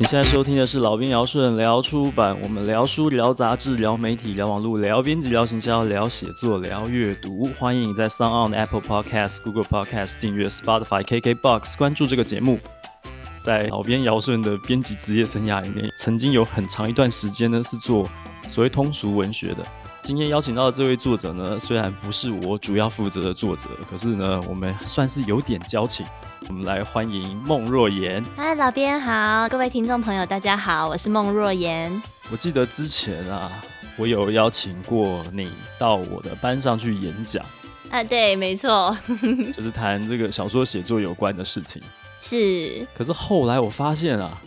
你现在收听的是老编姚顺聊出版，我们聊书、聊杂志、聊媒体、聊网络、聊编辑、聊行销、聊写作、聊阅读。欢迎你在 SoundOn、Apple Podcast、Google Podcast 订阅 Spotify、KKBox 关注这个节目。在老编姚顺的编辑职业生涯里面，曾经有很长一段时间呢是做所谓通俗文学的。今天邀请到的这位作者呢，虽然不是我主要负责的作者，可是呢，我们算是有点交情。我们来欢迎孟若妍。嗨，老编好，各位听众朋友，大家好，我是孟若妍。我记得之前啊，我有邀请过你到我的班上去演讲。啊，对，没错，就是谈这个小说写作有关的事情。是。可是后来我发现啊，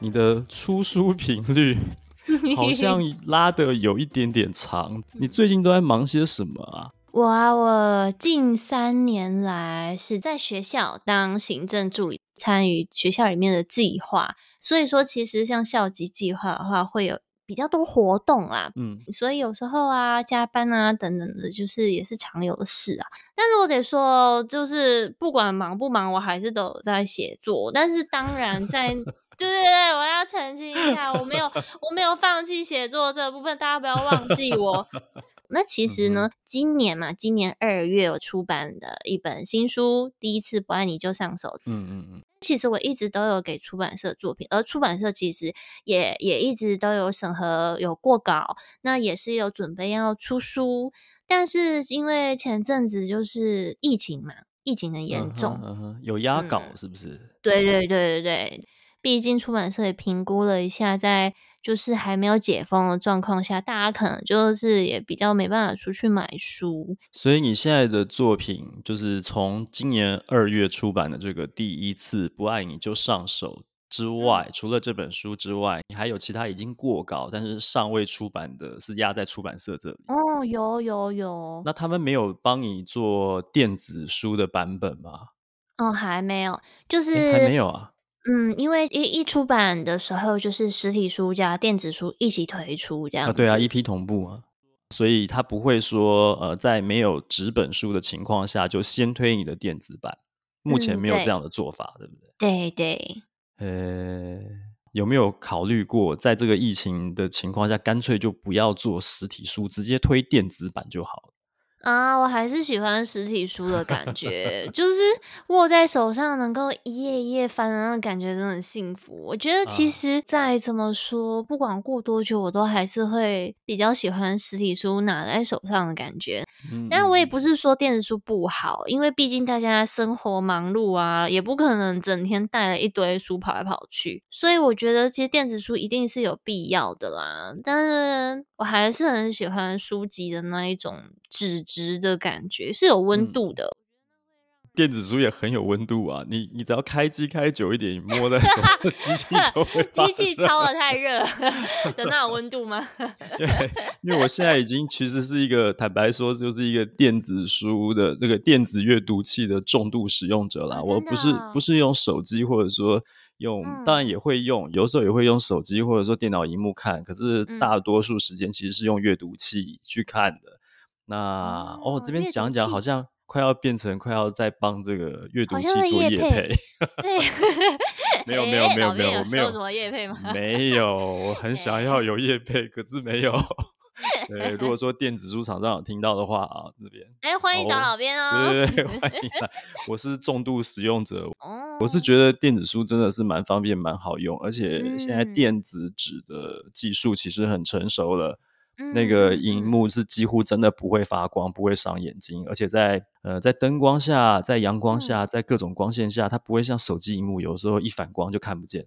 你的出书频率。好像拉的有一点点长，你最近都在忙些什么啊？我啊，我近三年来是在学校当行政助理，参与学校里面的计划，所以说其实像校级计划的话，会有比较多活动啦。嗯，所以有时候啊，加班啊等等的，就是也是常有的事啊。但是我得说，就是不管忙不忙，我还是都有在写作。但是当然在。对对对，我要澄清一下，我没有 我没有放弃写作这部分，大家不要忘记 我。那其实呢，今年嘛，今年二月我出版的一本新书，第一次不爱你就上手。嗯嗯嗯。其实我一直都有给出版社作品，而出版社其实也也一直都有审核有过稿，那也是有准备要出书，但是因为前阵子就是疫情嘛，疫情很严重，嗯嗯、有压稿是不是？嗯、对对对对对。毕竟出版社也评估了一下，在就是还没有解封的状况下，大家可能就是也比较没办法出去买书。所以你现在的作品，就是从今年二月出版的这个第一次不爱你就上手之外，除了这本书之外，你还有其他已经过稿但是尚未出版的，是压在出版社这里。哦，有有有。那他们没有帮你做电子书的版本吗？哦，还没有，就是还没有啊。嗯，因为一一出版的时候，就是实体书加电子书一起推出这样。啊，对啊，一批同步啊，所以他不会说，呃，在没有纸本书的情况下就先推你的电子版，目前没有这样的做法，嗯、对，对不对？对对。呃，有没有考虑过，在这个疫情的情况下，干脆就不要做实体书，直接推电子版就好了？啊，我还是喜欢实体书的感觉，就是握在手上能够一页一页翻的那种感觉，真的很幸福。我觉得其实再怎么说，不管过多久，我都还是会比较喜欢实体书拿在手上的感觉。但我也不是说电子书不好，因为毕竟大家生活忙碌啊，也不可能整天带了一堆书跑来跑去，所以我觉得其实电子书一定是有必要的啦。但是我还是很喜欢书籍的那一种纸质的感觉，是有温度的。嗯电子书也很有温度啊！你你只要开机开久一点，你摸在手上，机器 就会机器超的太热，有那有温度吗？因为因为我现在已经 其实是一个坦白说，就是一个电子书的那个电子阅读器的重度使用者啦。哦、我不是不是用手机，或者说用，嗯、当然也会用，有时候也会用手机或者说电脑荧幕看，可是大多数时间其实是用阅读器去看的。嗯、那哦，哦，这边讲讲好像。快要变成快要在帮这个阅读器做业配，对，没有没有没有没有没有什么业配吗？没有，我很想要有业配，可是没有。对，如果说电子书厂商有听到的话啊，这边哎，欢迎找老编哦，对对对，欢迎来。我是重度使用者，我是觉得电子书真的是蛮方便、蛮好用，而且现在电子纸的技术其实很成熟了。那个荧幕是几乎真的不会发光，不会伤眼睛，而且在呃在灯光下、在阳光下、在各种光线下，它不会像手机荧幕有时候一反光就看不见。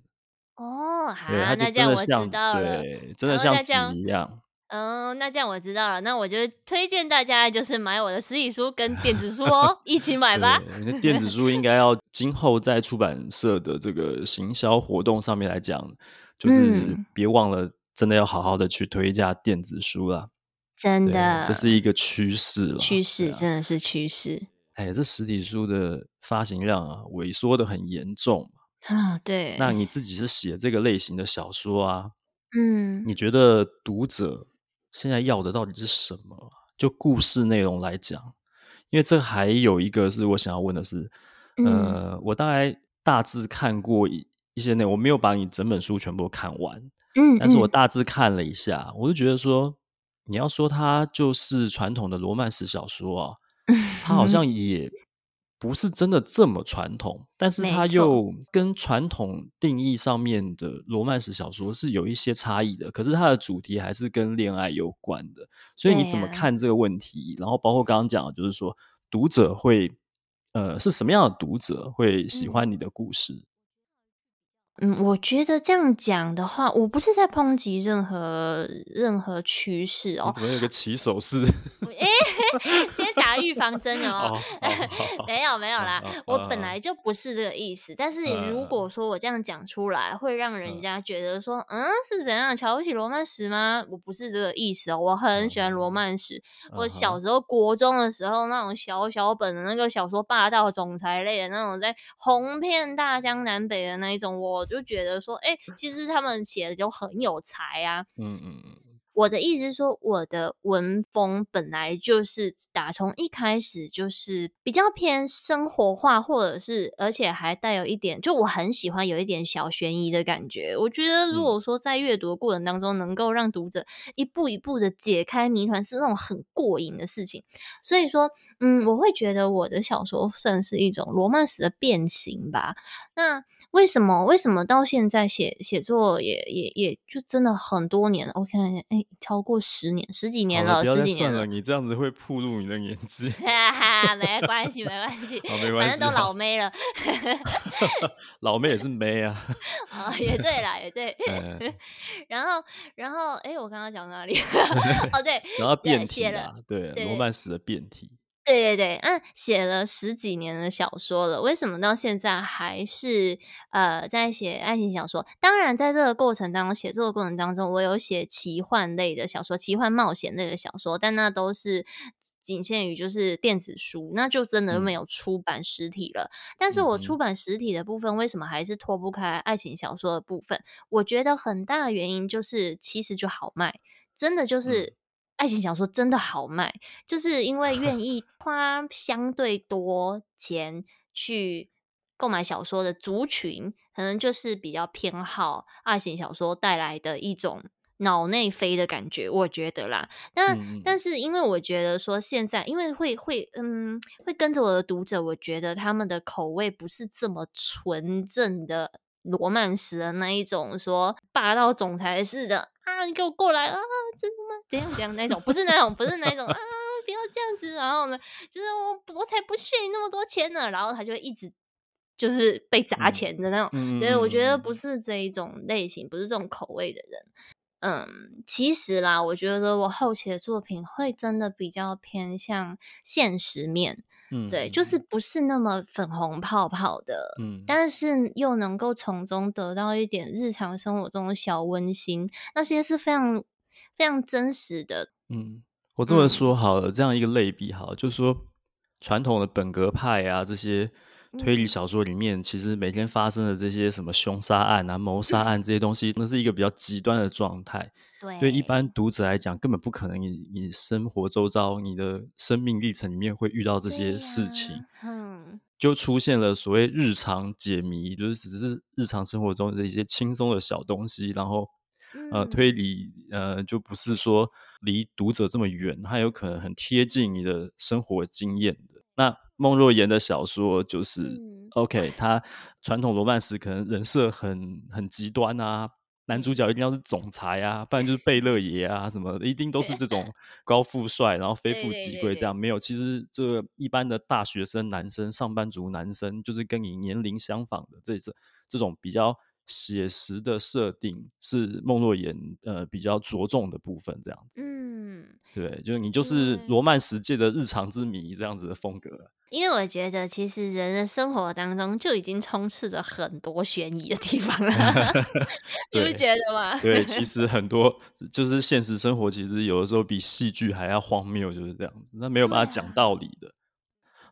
哦，好，它就真的像，对，真的像纸一样。嗯，那这样我知道了，那我就推荐大家就是买我的实体书跟电子书哦，一起买吧。那电子书应该要今后在出版社的这个行销活动上面来讲，就是别忘了。真的要好好的去推一下电子书了，真的，这是一个趋势了。趋势真的是趋势。哎，这实体书的发行量啊，萎缩的很严重啊。对，那你自己是写这个类型的小说啊？嗯，你觉得读者现在要的到底是什么？就故事内容来讲，因为这还有一个是我想要问的是，嗯、呃，我大概大致看过一。一一些内容，我没有把你整本书全部看完，嗯，但是我大致看了一下，我就觉得说，你要说它就是传统的罗曼史小说啊，它好像也不是真的这么传统，但是它又跟传统定义上面的罗曼史小说是有一些差异的，可是它的主题还是跟恋爱有关的，所以你怎么看这个问题？然后包括刚刚讲的，就是说读者会。呃，是什么样的读者会喜欢你的故事？嗯，我觉得这样讲的话，我不是在抨击任何任何趋势哦。怎么有个起手式？先打预防针哦。没有没有啦，我本来就不是这个意思。但是如果说我这样讲出来，会让人家觉得说，嗯，是怎样瞧不起罗曼史吗？我不是这个意思哦。我很喜欢罗曼史。我小时候国中的时候，那种小小本的那个小说，霸道总裁类的那种，在红遍大江南北的那一种，我。就觉得说，哎、欸，其实他们写的就很有才啊。嗯嗯嗯。我的意思是说，我的文风本来就是打从一开始就是比较偏生活化，或者是而且还带有一点，就我很喜欢有一点小悬疑的感觉。我觉得如果说在阅读的过程当中，能够让读者一步一步的解开谜团，是那种很过瘾的事情。所以说，嗯，我会觉得我的小说算是一种罗曼史的变形吧。那为什么？为什么到现在写写作也也也就真的很多年了？我看哎。欸超过十年，十几年了，了十几年了。你这样子会暴露你的年纪。哈哈，没关系，没关系，没关系，反正都老妹了。老妹也是妹啊。哦，也对啦，也对。然后，然后，哎，我刚刚讲哪里？哦，对，然后变体了，对，罗曼史的变体。对对对，嗯，写了十几年的小说了，为什么到现在还是呃在写爱情小说？当然，在这个过程当中，写作的过程当中，我有写奇幻类的小说、奇幻冒险类的小说，但那都是仅限于就是电子书，那就真的没有出版实体了。嗯、但是我出版实体的部分，为什么还是脱不开爱情小说的部分？我觉得很大的原因就是，其实就好卖，真的就是。嗯爱情小说真的好卖，就是因为愿 意花相对多钱去购买小说的族群，可能就是比较偏好爱情小说带来的一种脑内飞的感觉，我觉得啦。但、嗯、但是因为我觉得说现在，因为会会嗯会跟着我的读者，我觉得他们的口味不是这么纯正的罗曼史的那一种，说霸道总裁式的。啊！你给我过来啊！真的吗？怎样怎样那种？不是那种，不是那种啊！不要这样子。然后呢，就是我我才不屑你那么多钱呢。然后他就会一直就是被砸钱的那种。嗯、对，我觉得不是这一种类型，不是这种口味的人。嗯，其实啦，我觉得我后期的作品会真的比较偏向现实面。嗯，对，就是不是那么粉红泡泡的，嗯，但是又能够从中得到一点日常生活中的小温馨，那些是非常非常真实的。嗯，我这么说好了，嗯、这样一个类比好了，就是说传统的本格派啊，这些推理小说里面，嗯、其实每天发生的这些什么凶杀案啊、谋杀案这些东西，那是一个比较极端的状态。对，对一般读者来讲，根本不可能你你生活周遭、你的生命历程里面会遇到这些事情。嗯，就出现了所谓日常解谜，就是只是日常生活中的一些轻松的小东西，然后呃推理呃就不是说离读者这么远，它有可能很贴近你的生活经验的。那孟若言的小说就是 OK，他传统罗曼史可能人设很很极端啊。男主角一定要是总裁啊，不然就是贝勒爷啊什么的，一定都是这 种高富帅，然后非富即贵这样。没有，其实这个一般的大学生男生、上班族男生，就是跟你年龄相仿的这这这种比较写实的设定，是孟若言呃比较着重的部分这样子。嗯，对，就是你就是罗曼史界的日常之谜这样子的风格。因为我觉得，其实人的生活当中就已经充斥着很多悬疑的地方了，你不觉得吗？对，其 实很多就是现实生活，其实有的时候比戏剧还要荒谬，就是这样子。那没有办法讲道理的。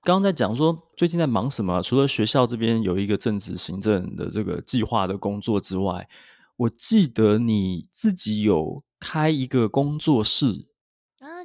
刚刚在讲说最近在忙什么？除了学校这边有一个政治行政的这个计划的工作之外，我记得你自己有开一个工作室，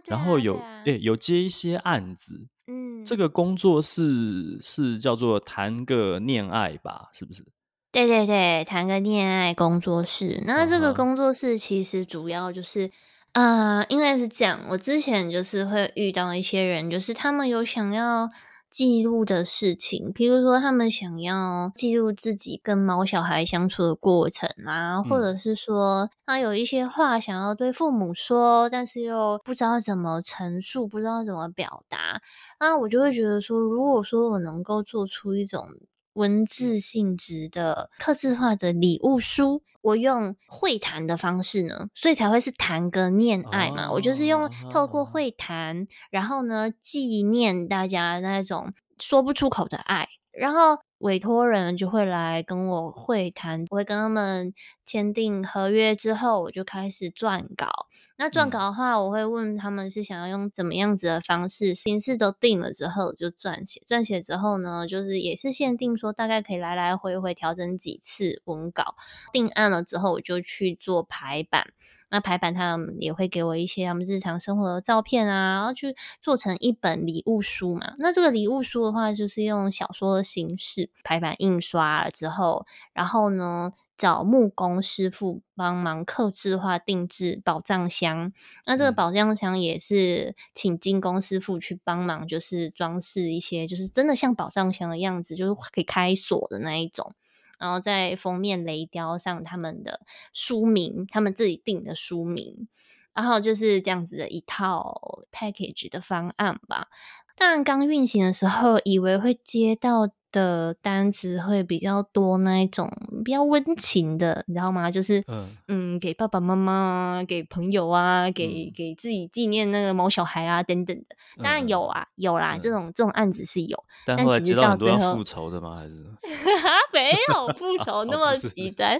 然后有诶有接一些案子。嗯这个工作室是叫做谈个恋爱吧，是不是？对对对，谈个恋爱工作室。那这个工作室其实主要就是，啊、呃，应该是这样。我之前就是会遇到一些人，就是他们有想要记录的事情，比如说他们想要记录自己跟猫小孩相处的过程啊，或者是说他有一些话想要对父母说，但是又不知道怎么陈述，不知道怎么表达。那我就会觉得说，如果说我能够做出一种。文字性质的刻字化的礼物书，我用会谈的方式呢，所以才会是谈个恋爱嘛。Oh, 我就是用透过会谈，然后呢，纪念大家那种说不出口的爱，然后。委托人就会来跟我会谈，我会跟他们签订合约之后，我就开始撰稿。那撰稿的话，我会问他们是想要用怎么样子的方式，形式都定了之后就撰写。撰写之后呢，就是也是限定说大概可以来来回回调整几次文稿。定案了之后，我就去做排版。那排版他们也会给我一些他们日常生活的照片啊，然后去做成一本礼物书嘛。那这个礼物书的话，就是用小说的形式排版印刷了之后，然后呢找木工师傅帮忙刻制化定制宝藏箱。那这个宝藏箱也是请金工师傅去帮忙，就是装饰一些，就是真的像宝藏箱的样子，就是可以开锁的那一种。然后在封面雷雕上他们的书名，他们自己定的书名，然后就是这样子的一套 package 的方案吧。当然刚运行的时候，以为会接到的单子会比较多，那一种比较温情的，你知道吗？就是嗯，嗯，给爸爸妈妈、给朋友啊，给、嗯、给自己纪念那个毛小孩啊等等的。当然有啊，有啦，嗯、这种这种案子是有。但后来接到很多要复仇的吗？还是 没有复仇那么极端，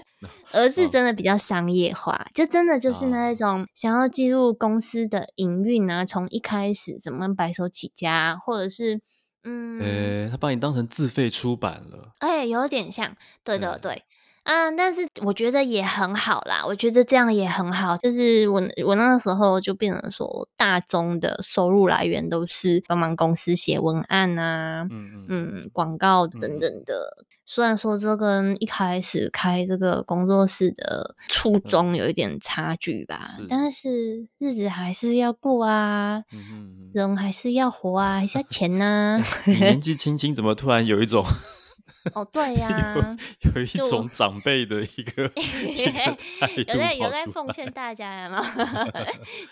而是真的比较商业化，就真的就是那一种想要记录公司的营运啊，从一开始怎么白手起家，或者是。嗯，诶、欸，他把你当成自费出版了，哎、欸，有点像，对对对。啊，但是我觉得也很好啦，我觉得这样也很好。就是我我那个时候就变成说，大宗的收入来源都是帮忙公司写文案啊，嗯嗯，广告等等的。嗯、虽然说这跟一开始开这个工作室的初衷有一点差距吧，嗯、但是日子还是要过啊，嗯、人还是要活啊，还是要钱呐、啊。你年纪轻轻，怎么突然有一种？哦，对呀、啊，有一种长辈的一个，有在有在奉劝 大家吗？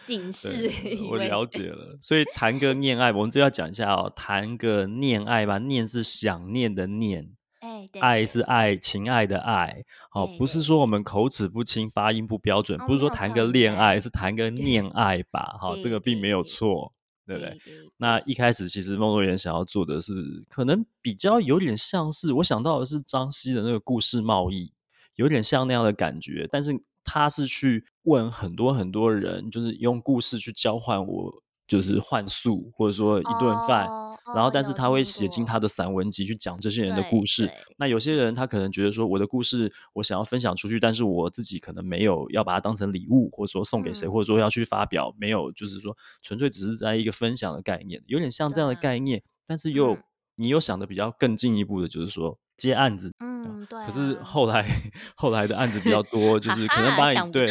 警示，我了解了。所以谈个恋爱，我们就要讲一下哦。谈个恋爱吧，念是想念的念，哎，爱是爱情爱的爱。哦，不是说我们口齿不清、发音不标准，不是说谈个恋爱，是谈个恋爱吧？哈，这个并没有错。对不对？那一开始其实梦若妍想要做的是，可能比较有点像是我想到的是张希的那个故事贸易，有点像那样的感觉。但是他是去问很多很多人，就是用故事去交换我。就是换宿，或者说一顿饭，哦、然后但是他会写进他的散文集去讲这些人的故事。那有些人他可能觉得说，我的故事我想要分享出去，但是我自己可能没有要把它当成礼物，或者说送给谁，嗯、或者说要去发表，没有就是说纯粹只是在一个分享的概念，有点像这样的概念。啊、但是又、嗯、你又想的比较更进一步的，就是说接案子。嗯，对、啊。可是后来 后来的案子比较多，就是可能把你对。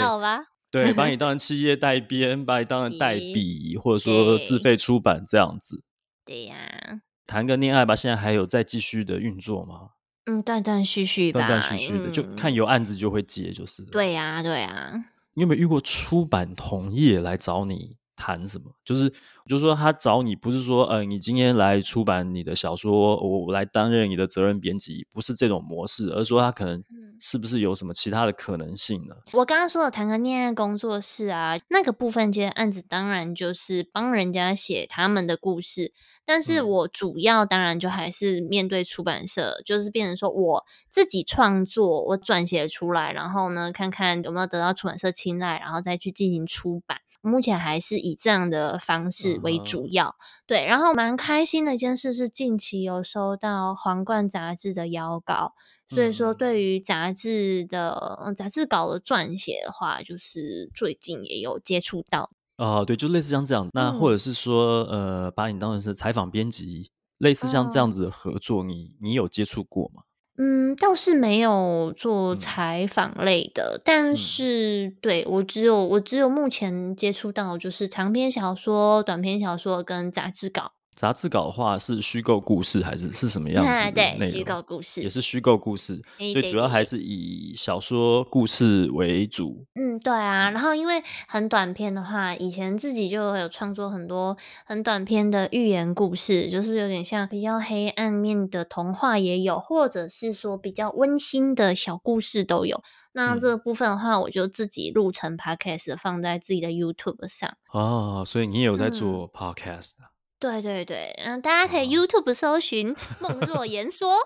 对，把你 当成企业代编，把你当成代笔，或者说自费出版这样子。对呀、啊，谈个恋爱吧，现在还有在继续的运作吗？嗯，断断续续吧，断断续续的，嗯、就看有案子就会接，就是。对呀、啊，对呀、啊。你有没有遇过出版同业来找你谈什么？就是，就是说他找你，不是说，呃，你今天来出版你的小说，我我来担任你的责任编辑，不是这种模式，而是说他可能。嗯是不是有什么其他的可能性呢？我刚刚说的谈个恋爱工作室啊，那个部分接案子当然就是帮人家写他们的故事，但是我主要当然就还是面对出版社，嗯、就是变成说我自己创作，我撰写出来，然后呢，看看有没有得到出版社青睐，然后再去进行出版。目前还是以这样的方式为主要，嗯、对。然后蛮开心的一件事是，近期有收到《皇冠》杂志的邀稿。所以说，对于杂志的杂志稿的撰写的话，就是最近也有接触到。哦，对，就类似像这样。那或者是说，嗯、呃，把你当成是采访编辑，类似像这样子的合作，你你有接触过吗？嗯，倒是没有做采访类的，嗯、但是、嗯、对我只有我只有目前接触到就是长篇小说、短篇小说跟杂志稿。杂志稿的话是虚构故事还是是什么样子 对，虚构故事也是虚构故事，所以主要还是以小说故事为主。嗯，对啊。然后因为很短篇的话，以前自己就有创作很多很短篇的寓言故事，就是有点像比较黑暗面的童话也有，或者是说比较温馨的小故事都有。那这个部分的话，我就自己录成 podcast 放在自己的 YouTube 上。哦，所以你也有在做 podcast 对对对，嗯，大家可以 YouTube 搜寻 孟若言说。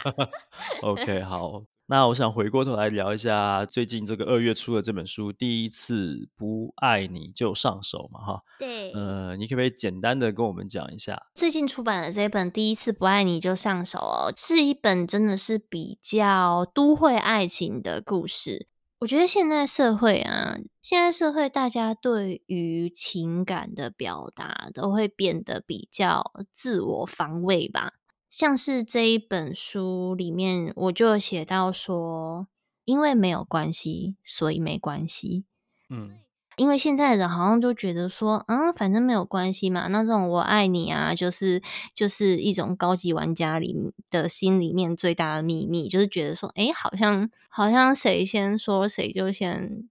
OK，好，那我想回过头来聊一下最近这个二月出的这本书《第一次不爱你就上手》嘛，哈。对。呃，你可不可以简单的跟我们讲一下最近出版的这本《第一次不爱你就上手》哦，是一本真的是比较都会爱情的故事。我觉得现在社会啊，现在社会大家对于情感的表达都会变得比较自我防卫吧。像是这一本书里面，我就写到说，因为没有关系，所以没关系。嗯。因为现在的人好像就觉得说，嗯，反正没有关系嘛。那这种我爱你啊，就是就是一种高级玩家里的心里面最大的秘密，就是觉得说，哎，好像好像谁先说谁就先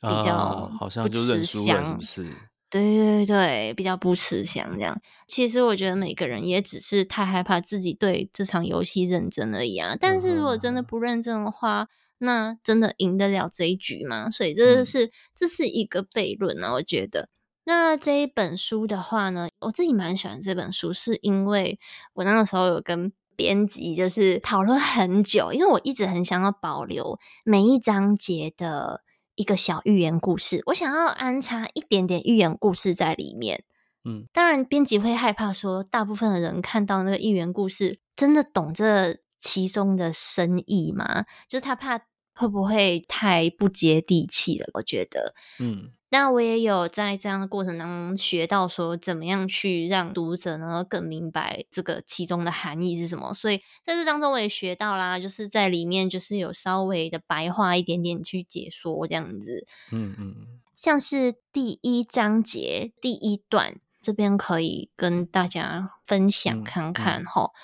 比较好像就认输了，是不是？对对对，比较不吃香这样。其实我觉得每个人也只是太害怕自己对这场游戏认真而已啊。但是如果真的不认真的话，那真的赢得了这一局吗？所以这是、嗯、这是一个悖论啊，我觉得。那这一本书的话呢，我自己蛮喜欢这本书，是因为我那个时候有跟编辑就是讨论很久，因为我一直很想要保留每一章节的一个小寓言故事，我想要安插一点点寓言故事在里面。嗯，当然编辑会害怕说，大部分的人看到那个寓言故事，真的懂这其中的深意吗？就是他怕。会不会太不接地气了？我觉得，嗯，那我也有在这样的过程当中学到说，怎么样去让读者呢更明白这个其中的含义是什么。所以在这当中我也学到啦，就是在里面就是有稍微的白话一点点去解说这样子，嗯嗯，像是第一章节第一段这边可以跟大家分享看看哈，嗯嗯，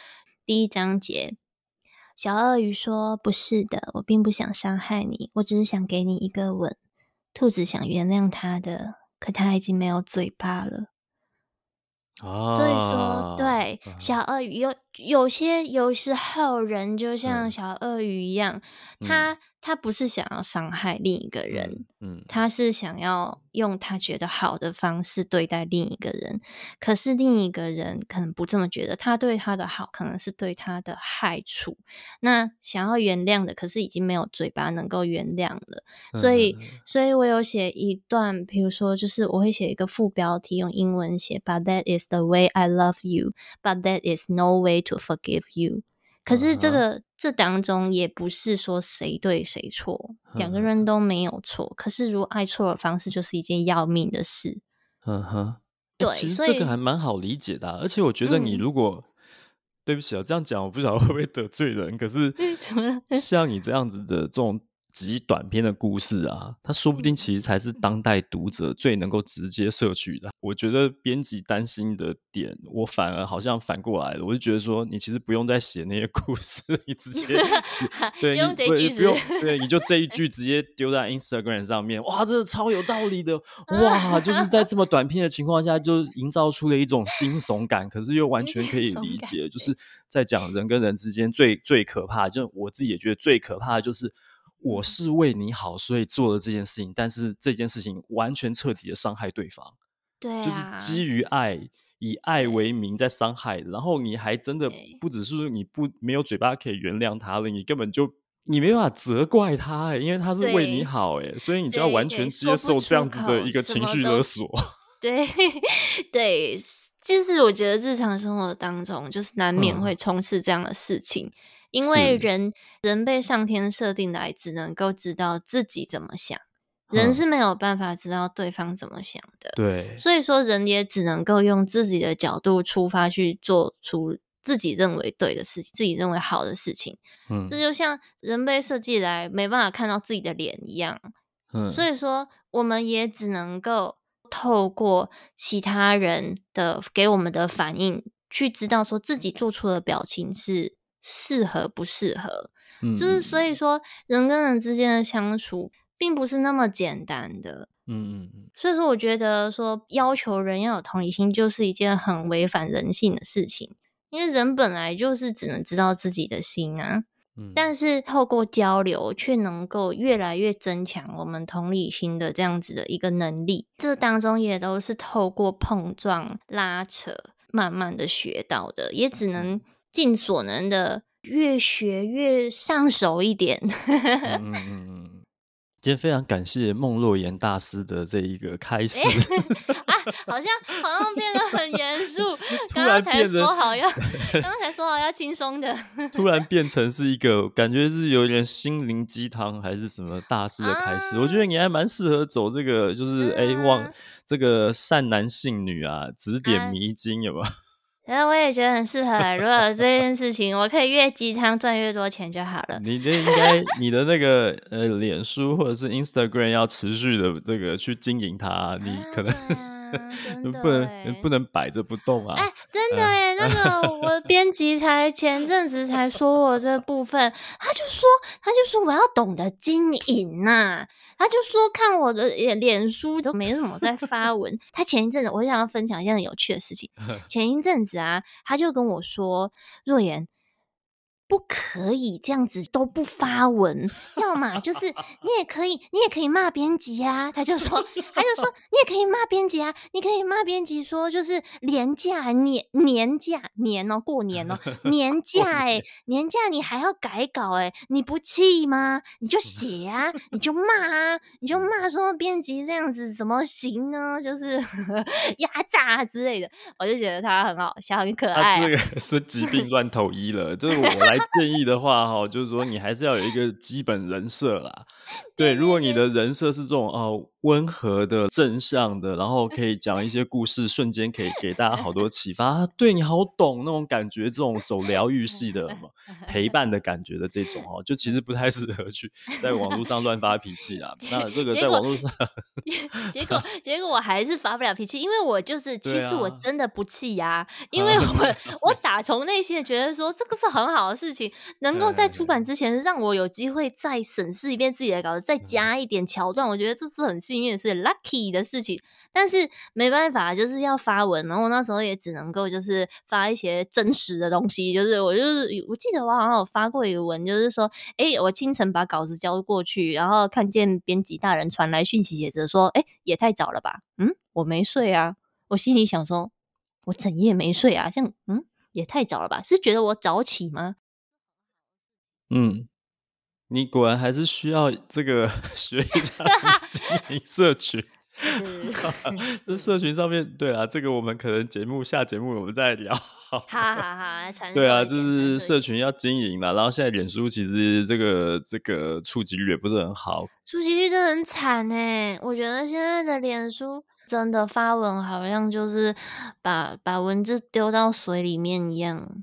第一章节。小鳄鱼说：“不是的，我并不想伤害你，我只是想给你一个吻。”兔子想原谅他的，可他已经没有嘴巴了。啊，所以说，对，小鳄鱼有有些有时候人就像小鳄鱼一样，嗯、他。他不是想要伤害另一个人，嗯，他是想要用他觉得好的方式对待另一个人。可是另一个人可能不这么觉得，他对他的好可能是对他的害处。那想要原谅的，可是已经没有嘴巴能够原谅了。所以，嗯、所以我有写一段，比如说，就是我会写一个副标题，用英文写，But that is the way I love you, but that is no way to forgive you。可是这个、uh. 这当中也不是说谁对谁错，两、uh. 个人都没有错。可是如果爱错了方式，就是一件要命的事。嗯哼、uh，huh. 对，其实这个还蛮好理解的、啊。而且我觉得你如果，嗯、对不起啊，这样讲我不晓得会不会得罪人。可是 像你这样子的这种。极短篇的故事啊，它说不定其实才是当代读者最能够直接摄取的。我觉得编辑担心的点，我反而好像反过来了。我就觉得说，你其实不用再写那些故事，你直接 对，你不用对，你就这一 句直接丢在 Instagram 上面，哇，这是超有道理的，哇，就是在这么短篇的情况下，就营造出了一种惊悚感，可是又完全可以理解，就是在讲人跟人之间最最可怕，就我自己也觉得最可怕的就是。我是为你好，所以做了这件事情，但是这件事情完全彻底的伤害对方。对啊，就是基于爱，以爱为名在伤害，然后你还真的不只是你不没有嘴巴可以原谅他了，你根本就你没办法责怪他，因为他是为你好，哎，所以你就要完全接受这样子的一个情绪勒索。对 对，就是我觉得日常生活当中，就是难免会充斥这样的事情。嗯因为人人被上天设定来，只能够知道自己怎么想，人是没有办法知道对方怎么想的。对，所以说人也只能够用自己的角度出发去做出自己认为对的事情，自己认为好的事情。嗯，这就像人被设计来没办法看到自己的脸一样。嗯，所以说我们也只能够透过其他人的给我们的反应，去知道说自己做出的表情是适合不适合。嗯，就是所以说人跟人之间的相处并不是那么简单的。嗯嗯嗯，所以说我觉得说要求人要有同理心，就是一件很违反人性的事情，因为人本来就是只能知道自己的心啊。嗯，但是透过交流，却能够越来越增强我们同理心的这样子的一个能力。这当中也都是透过碰撞、拉扯，慢慢的学到的，也只能尽所能的越学越上手一点。嗯嗯 嗯。今天非常感谢孟若言大师的这一个开始、欸啊，好像好像变得很严肃。刚刚才说好要，刚刚才说好要轻松的，突然变成是一个感觉是有点心灵鸡汤还是什么大师的开始。啊、我觉得你还蛮适合走这个，就是哎、嗯啊，往这个善男信女啊，指点迷津，有没有？然后我也觉得很适合。如果有这件事情，我可以越鸡汤赚越多钱就好了。你这应该你的那个呃，脸书或者是 Instagram 要持续的这个去经营它，你可能。啊不能不能摆着不动啊！哎、欸，真的哎，那个我编辑才前阵子才说我这部分，他就说他就说我要懂得经营呐、啊，他就说看我的脸脸书都没什么在发文。他前一阵子我想要分享一件很有趣的事情，前一阵子啊，他就跟我说若妍。不可以这样子都不发文，要么就 是你也可以，你也可以骂编辑啊。他就说，他就说 你也可以骂编辑啊，你可以骂编辑说就是年假年年假年哦，过年哦，年假哎、欸，年假你还要改稿哎、欸，你不气吗？你就写啊，你就骂啊，你就骂说编辑这样子怎么行呢？就是压榨之类的，我就觉得他很好笑，很可爱、啊。他这个是疾病乱投医了，就是我来。建议的话，哈，就是说你还是要有一个基本人设啦。对，如果你的人设是这种呃温和的、正向的，然后可以 讲一些故事，瞬间可以给大家好多启发，对你好懂那种感觉，这种走疗愈系的陪伴的感觉的这种哦，就其实不太适合去 在网络上乱发脾气啦。那这个在网络上，结果 结果我还是发不了脾气，因为我就是其实我真的不气呀、啊，因为我我打从内心的觉得说这个是很好的事情，能够在出版之前让我有机会再审视一遍自己的。搞得再加一点桥段，我觉得这是很幸运是 lucky 的事情。但是没办法，就是要发文，然后我那时候也只能够就是发一些真实的东西。就是我就是我记得我好像有发过一个文，就是说，哎，我清晨把稿子交过去，然后看见编辑大人传来讯息，写着说，哎，也太早了吧？嗯，我没睡啊。我心里想说，我整夜没睡啊，像嗯，也太早了吧？是觉得我早起吗？嗯。你果然还是需要这个 学一下 经营社群。这社群上面，对啊，这个我们可能节目下节目我们再聊。好好好，对啊，就是社群要经营了。然后现在脸书其实这个这个触及率也不是很好，触及率真的很惨哎。我觉得现在的脸书真的发文好像就是把把文字丢到水里面一样。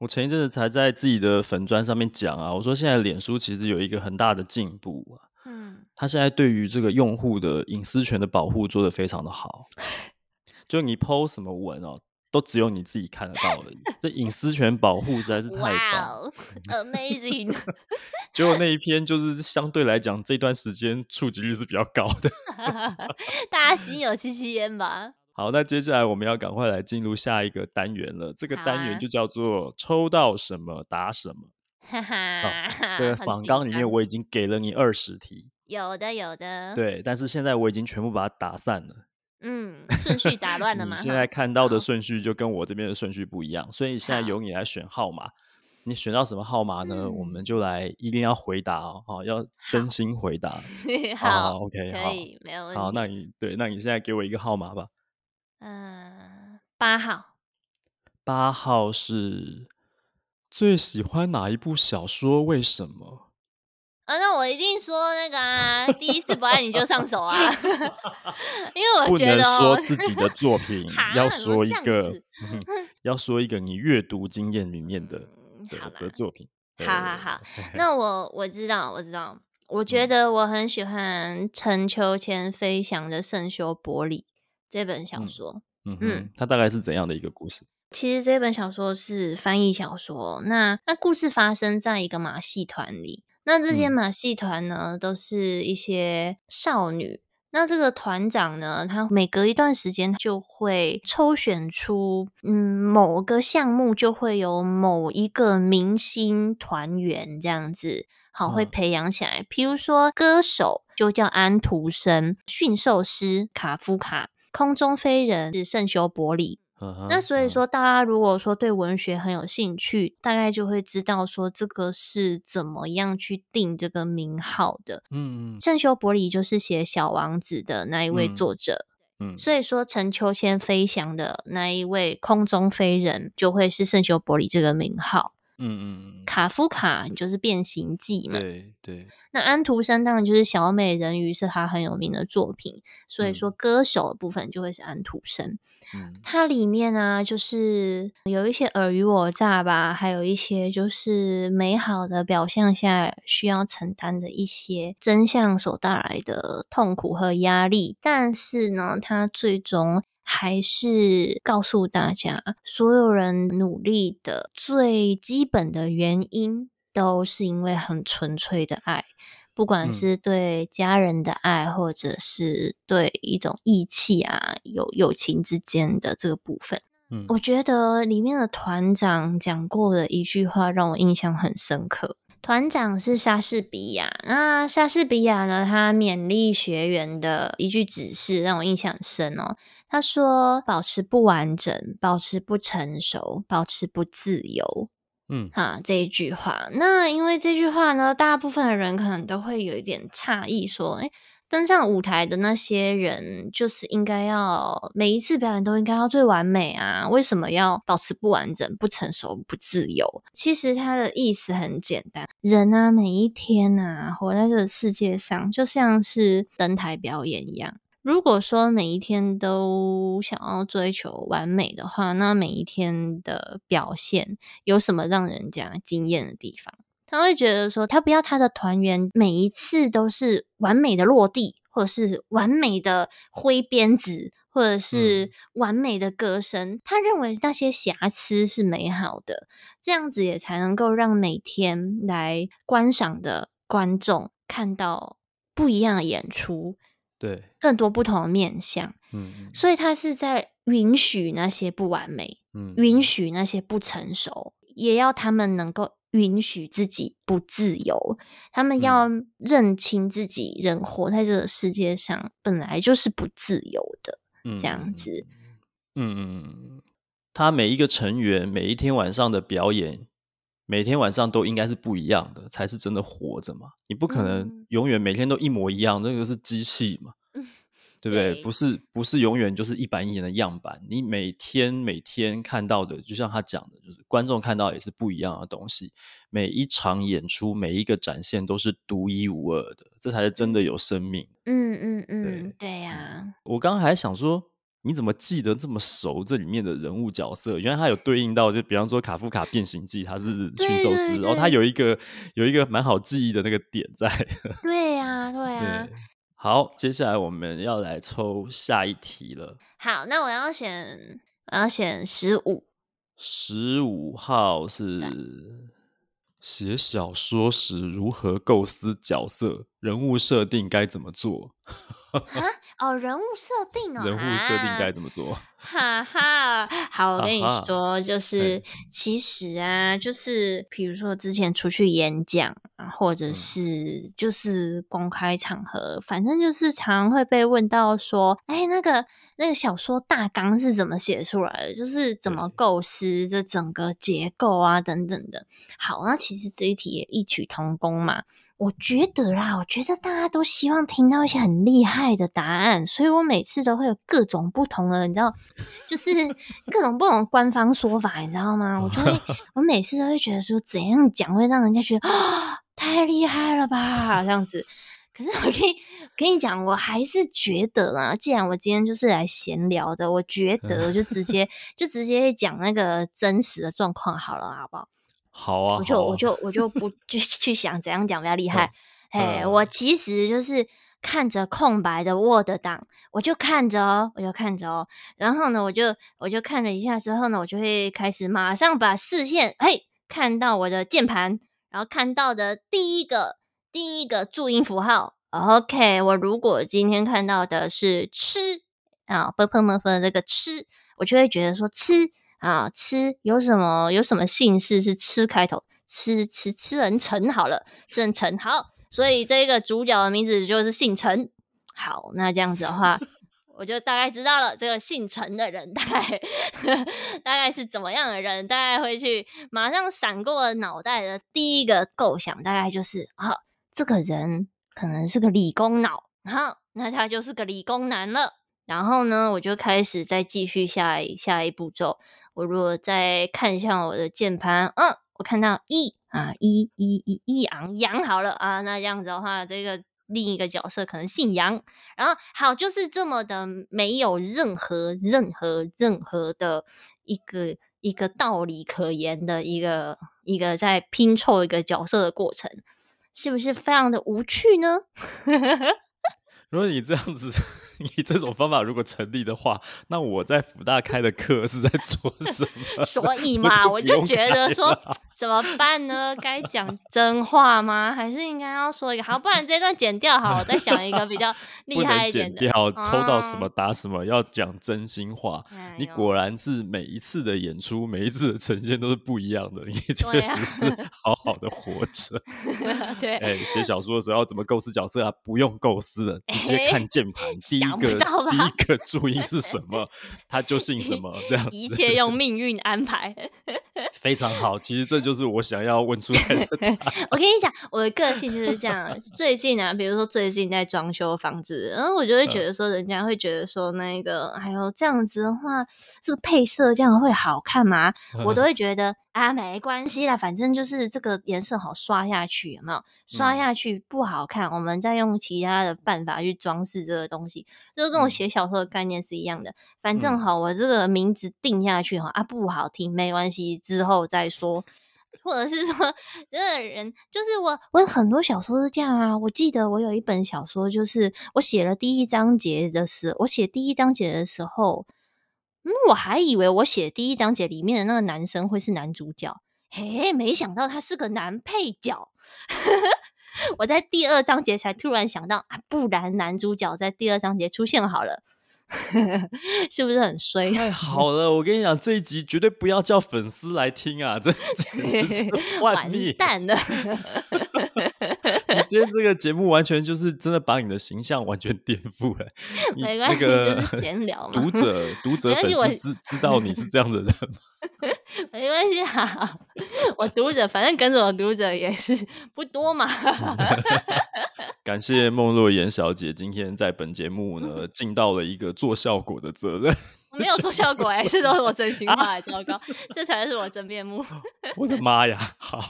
我前一阵子才在自己的粉砖上面讲啊，我说现在脸书其实有一个很大的进步啊，嗯，它现在对于这个用户的隐私权的保护做得非常的好，就你 po 什么文哦，都只有你自己看得到而已，这隐私权保护实在是太棒，Wow，Amazing，结果那一篇就是相对来讲这段时间触及率是比较高的，大家心有戚戚焉吧。好，那接下来我们要赶快来进入下一个单元了。这个单元就叫做抽到什么答什么。哈哈，这个访纲里面我已经给了你二十题，有的有的。对，但是现在我已经全部把它打散了。嗯，顺序打乱了吗？你现在看到的顺序就跟我这边的顺序不一样，所以现在由你来选号码。你选到什么号码呢？嗯、我们就来一定要回答哦，哦要真心回答。好，好，好，OK，可以，好，没有问题。好，那你对，那你现在给我一个号码吧。嗯，八号。八号是最喜欢哪一部小说？为什么？啊，那我一定说那个啊，第一次不爱你就上手啊，因为我觉得、哦、不能说自己的作品，要说一个要说一个你阅读经验里面的、嗯、的的作品。好好好，那我我知道，我知道，我觉得我很喜欢陈秋千飞翔的圣修伯里这本小说。嗯嗯，它大概是怎样的一个故事？其实这本小说是翻译小说，那那故事发生在一个马戏团里，那这些马戏团呢，都是一些少女。那这个团长呢，他每隔一段时间就会抽选出，嗯，某个项目就会有某一个明星团员这样子，好，会培养起来。比、嗯、如说歌手就叫安徒生，驯兽师卡夫卡，空中飞人是圣修伯里。那所以说，大家如果说对文学很有兴趣，大概就会知道说这个是怎么样去定这个名号的。嗯，圣修伯里就是写《小王子》的那一位作者。嗯，所以说陈秋千飞翔的那一位空中飞人，就会是圣修伯里这个名号。嗯嗯嗯，卡夫卡就是《变形记》嘛，对对。那安徒生当然就是《小美人鱼》是他很有名的作品，所以说歌手的部分就会是安徒生。嗯，它里面呢，就是有一些尔虞我诈吧，还有一些就是美好的表象下需要承担的一些真相所带来的痛苦和压力，但是呢，它最终。还是告诉大家，所有人努力的最基本的原因，都是因为很纯粹的爱，不管是对家人的爱，或者是对一种义气啊、有友情之间的这个部分。嗯，我觉得里面的团长讲过的一句话让我印象很深刻。团长是莎士比亚，那莎士比亚呢，他勉励学员的一句指示让我印象深哦。他说：“保持不完整，保持不成熟，保持不自由。”嗯，哈，这一句话。那因为这句话呢，大部分的人可能都会有一点诧异，说：“诶，登上舞台的那些人，就是应该要每一次表演都应该要最完美啊？为什么要保持不完整、不成熟、不自由？”其实他的意思很简单，人啊，每一天啊，活在这个世界上，就像是登台表演一样。如果说每一天都想要追求完美的话，那每一天的表现有什么让人家惊艳的地方？他会觉得说，他不要他的团员每一次都是完美的落地，或者是完美的挥鞭子，或者是完美的歌声。嗯。他认为那些瑕疵是美好的，这样子也才能够让每天来观赏的观众看到不一样的演出。对，更多不同的面相，嗯，所以他是在允许那些不完美，嗯，允许那些不成熟，也要他们能够允许自己不自由，他们要认清自己，人活在这个世界上本来就是不自由的，嗯，这样子，嗯嗯，他每一个成员每一天晚上的表演。每天晚上都应该是不一样的，才是真的活着嘛。你不可能永远每天都一模一样，那个是机器嘛，嗯，对不对？对，不是，不是永远就是一板一眼的样板。你每天每天看到的，就像他讲的，就是观众看到也是不一样的东西。每一场演出，每一个展现都是独一无二的，这才是真的有生命。嗯嗯嗯，对呀。啊，我刚刚还想说。你怎么记得这么熟？这里面的人物角色，原来他有对应到，就比方说卡夫卡《变形记》，他是驯兽师，然后他有一个有一个蛮好记忆的那个点在。对呀、啊，对呀、啊。好，接下来我们要来抽下一题了。好，那我要选，我要选十五。十五号是写小说时如何构思角色、人物设定该怎么做？哦，人物设定哦，人物设定该怎么做？哈哈，好，我跟你说，就是其实啊，就是比如说之前出去演讲啊，或者是就是公开场合，嗯，反正就是常会被问到说，哎，那个那个小说大纲是怎么写出来的？就是怎么构思这整个结构啊，等等的。好，那其实这一题也异曲同工嘛。我觉得啦，我觉得大家都希望听到一些很厉害的答案，所以我每次都会有各种不同的，你知道，就是各种不同的官方说法，你知道吗？我就会，我每次都会觉得说，怎样讲会让人家觉得啊，太厉害了吧，这样子。可是我跟你跟你讲，我还是觉得啦，既然我今天就是来闲聊的，我觉得就直接 就直接讲那个真实的状况好了，好不好？好啊，我就我就我就。不去去想怎样讲比较厉害。哎，我。其实就是看着空白的 Word 档，我就看着哦，我就看着哦，然后呢，我就我就看了一下之后呢，我就会开始马上把视线嘿看到我的键盘，然后看到的第一个第一个注音符号，OK，我如果今天看到的是吃啊，啵啵啵啵这个吃，我就会觉得说吃啊吃有什么有什么姓氏是吃开头，吃吃吃人陈好了，吃人陈好。所以这个主角的名字就是姓陈。好，那这样子的话，我就大概知道了这个姓陈的人大概 大概是怎么样的人，大概会去马上闪过脑袋的第一个构想，大概就是啊，这个人可能是个理工脑，好，那他就是个理工男了。然后呢，我就开始再继续下一下一步骤。我如果再看一下我的键盘，嗯，我看到一。啊，一一一一昂杨好了啊，那这样子的话，这个另一个角色可能姓杨，然后好，就是这么的没有任何任何任何的一个一个道理可言的一个一个在拼凑一个角色的过程，是不是非常的无趣呢？如果你这样子。你这种方法如果成立的话，那我在福大开的课是在做什么？所以 嘛，我就，觉得说怎么办呢？该讲真话吗？还是应该要说一个好？不然这段剪掉好，我再想一个比较厉害一点的。剪掉，抽到什么打什么，要讲真心话。哎、你果然是每一次的演出，每一次的呈现都是不一样的。你确实是好好的活着。对，哎，写小说的时候要怎么构思角色啊？不用构思了，直接看键盘。第一。一个第一个注音是什么，他就姓什么，这样一切用 命运安排，非常好。其实这就是我想要问出来的。我跟你讲，我的个性就是这样。最近啊，比如说最近在装修房子，然后我就会觉得说，人家会觉得说，那个还有这样子的话，这个配色这样会好看吗？我都会觉得。啊，没关系啦，反正就是这个颜色好刷下去，有没有？刷下去不好看，嗯、我们再用其他的办法去装饰这个东西，就是跟我写小说的概念是一样的。反正好，我这个名字定下去哈，啊不好听没关系，之后再说。或者是说，这个人就是我，我有很多小说是这样啊。我记得我有一本小说，就是我写了第一章节的时候，我写第一章节的时候。嗯，我还以为我写第一章节里面的那个男生会是男主角，嘿，没想到他是个男配角。我在第二章节才突然想到啊，不然男主角在第二章节出现好了。是不是很衰？太好了，我跟你讲，这一集绝对不要叫粉丝来听啊！这 完蛋了。你今天这个节目完全就是真的把你的形象完全颠覆了。没关系，那个、就是闲聊嘛。读者、读者、粉丝知知道你是这样的人吗？没关系哈，我读者反正跟着我读者也是不多嘛。感谢孟若妍小姐今天在本节目呢尽到了一个做效果的责任。我没有做效果哎、欸，这都是我真心话，糟糕，这才是我真面目。我的妈呀！好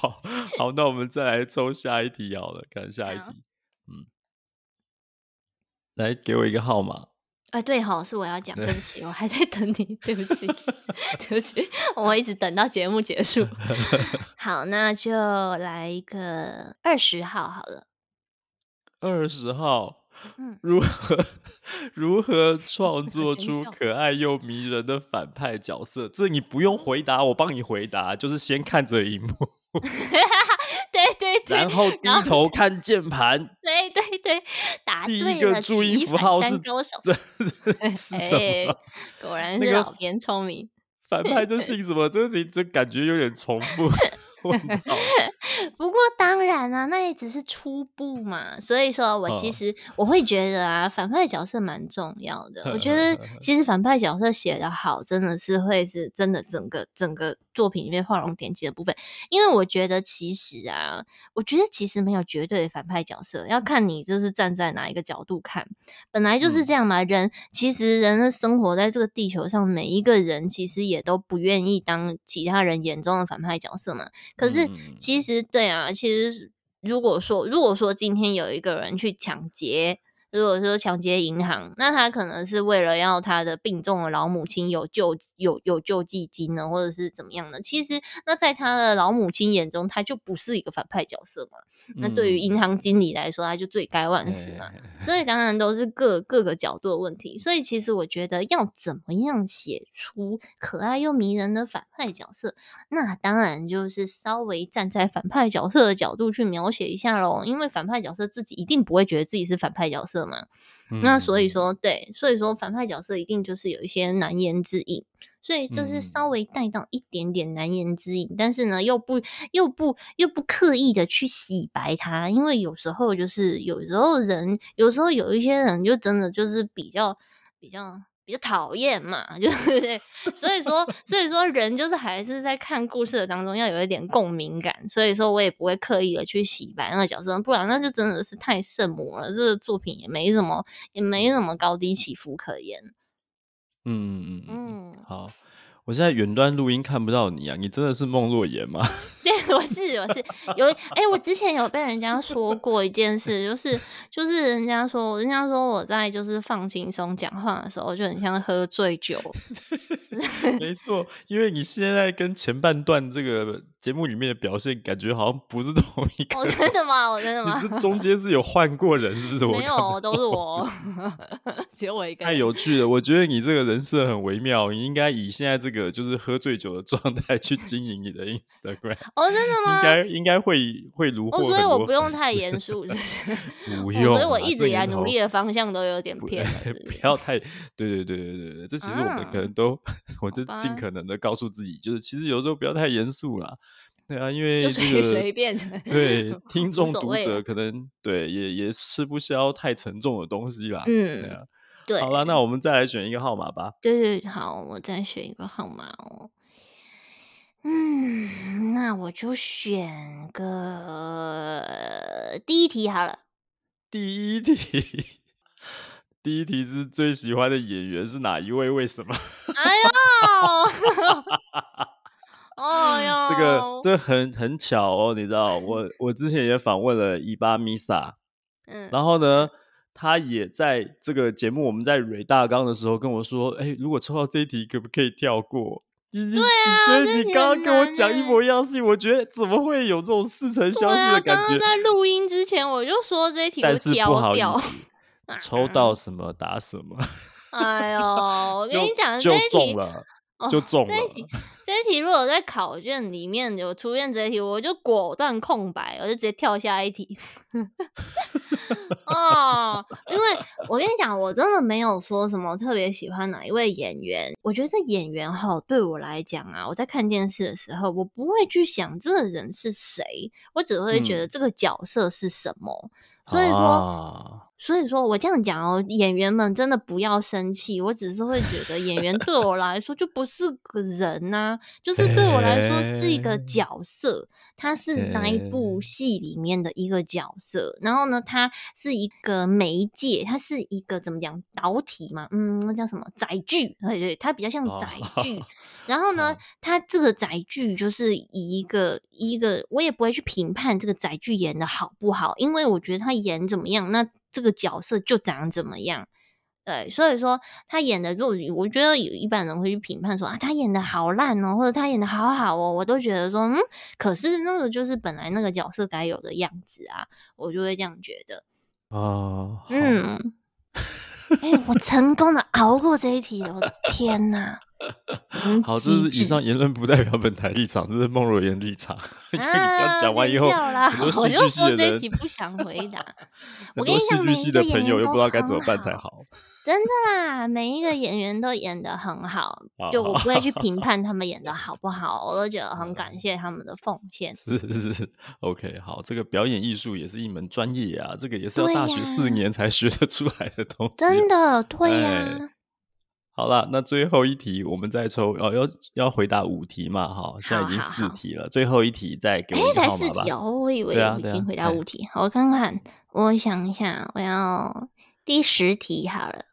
好，那我们再来抽下一题好了，看下一题。嗯，来给我一个号码。哎、欸，对好，是我要讲，对不起，我还在等你，对不起，对不起，我一直等到节目结束。好，那就来一个二十号好了。二十号，嗯，如何如何创 作出可爱又迷人的反派角色？这你不用回答，我帮你回答，就是先看着荧幕。对对对，然后低头看键盘。对对对，答对。第一个注音符号是这是什么？欸、果然是老编聪明。反派就姓什么？这你这感觉有点重复。不过当然啊，那也只是初步嘛。所以说我其实我会觉得啊，反派角色蛮重要的。我觉得 其实反派角色写得好，真的是会是真的整个整个。作品里面画龙点睛的部分，因为我觉得其实啊，我觉得其实没有绝对的反派角色，要看你就是站在哪一个角度看，本来就是这样嘛。嗯、人其实人的生活在这个地球上，每一个人其实也都不愿意当其他人眼中的反派角色嘛。可是其实对啊，其实如果说如果说今天有一个人去抢劫。如果说抢劫银行，那他可能是为了要他的病重的老母亲有救有有救济金呢，或者是怎么样的？其实，那在他的老母亲眼中，他就不是一个反派角色嘛。嗯、那对于银行经理来说，他就罪该万死嘛。嗯、所以，当然都是各各个角度的问题。所以，其实我觉得要怎么样写出可爱又迷人的反派角色，那当然就是稍微站在反派角色的角度去描写一下喽。因为反派角色自己一定不会觉得自己是反派角色。嘛，那所以说，对，所以说反派角色一定就是有一些难言之隐，所以就是稍微带到一点点难言之隐，但是呢，又不又不又不刻意的去洗白他，因为有时候就是有时候人，有时候有一些人就真的就是比较比较。比较讨厌嘛，就是对，所以说，所以说人就是还是在看故事的当中要有一点共鸣感，所以说我也不会刻意的去洗白那个角色，不然那就真的是太圣母了，这个作品也没什么，也没什么高低起伏可言。嗯嗯嗯，好。我现在远端录音看不到你啊，你真的是孟若言吗？对，我是我是有哎、欸，我之前有被人家说过一件事，就是就是人家说人家说我在就是放轻松讲话的时候就很像喝醉酒。没错，因为你现在跟前半段这个节目里面的表现，感觉好像不是同一个。我真的吗？我真的吗？你这中间是有换过人，是不是？我没有，都是我，只有我一个。太有趣了，我觉得你这个人设很微妙，你应该以现在这个就是喝醉酒的状态去经营你的 Instagram。哦，真的吗？应该应该会会如获。所以我不用太严肃，不用。所以我一直以来努力的方向都有点偏了，不要太。对对对对对对，这其实我们可能都，我就尽可能的告诉自己，就是其实有时候不要太严肃啦。对啊，因为这个随便对听众读者可能对也也吃不消太沉重的东西啦。嗯，对啊。对，好了，那我们再来选一个号码吧。对对，好，我再选一个号码哦。嗯，那我就选个第一题好了。第一题。第一题是最喜欢的演员是哪一位？为什么？哎呦，哎呦，这个这很很巧哦，你知道，我 我之前也访问了伊巴米萨，嗯，然后呢，他也在这个节目，我们在蕊大纲的时候跟我说，哎，如果抽到这一题，可不可以跳过？对啊，所以你刚刚跟我讲一模一样的事情，我觉得怎么会有这种似曾相识的感觉？刚刚在录音之前我就说这一题，但是不好意思。抽到什么打什么。哎呦，我跟你讲，就中了，就中了。这一题，如果在考卷里面有出现这一题，我就果断空白，我就直接跳下一题。哦，因为我跟你讲，我真的没有说什么特别喜欢哪一位演员。我觉得演员哈，对我来讲啊，我在看电视的时候，我不会去想这个人是谁，我只会觉得这个角色是什么。嗯、所以说。啊所以说，我这样讲哦，演员们真的不要生气。我只是会觉得演员对我来说就不是个人呐、啊，就是对我来说是一个角色，他是那一部戏里面的一个角色。然后呢，他是一个媒介，他是一个怎么讲导体嘛？嗯，那叫什么载具？对对，他比较像载具。然后呢，他这个载具就是以一个一个，我也不会去评判这个载具演的好不好，因为我觉得他演怎么样，那。这个角色就长怎么样，对，所以说他演的，如果我觉得有一般人会去评判说啊，他演的好烂哦，或者他演的好好哦，我都觉得说，嗯，可是那个就是本来那个角色该有的样子啊，我就会这样觉得。哦，嗯，哎、欸，我成功的熬过这一题了，我的天哪！好，这是以上言论不代表本台立场，这是孟若言立场。啊、你这样讲完以后，很多戏剧系的人不想回答。很多戏剧系的朋友又不知道该怎么办才好。真的啦，每一个演员都演得很好，就我不会去评判他们演的好不好，我都觉得很感谢他们的奉献。是是是，OK，好，这个表演艺术也是一门专业啊，这个也是要大学四年才学得出来的东西。真的，对呀、啊。好了，那最后一题我们再抽哦，要要回答五题嘛，哈，现在已经四题了，好好好，最后一题再给我一个号码吧。哎，才四题哦，我以为已经回答五题。好，我看看，我想一下，我要第十题好了。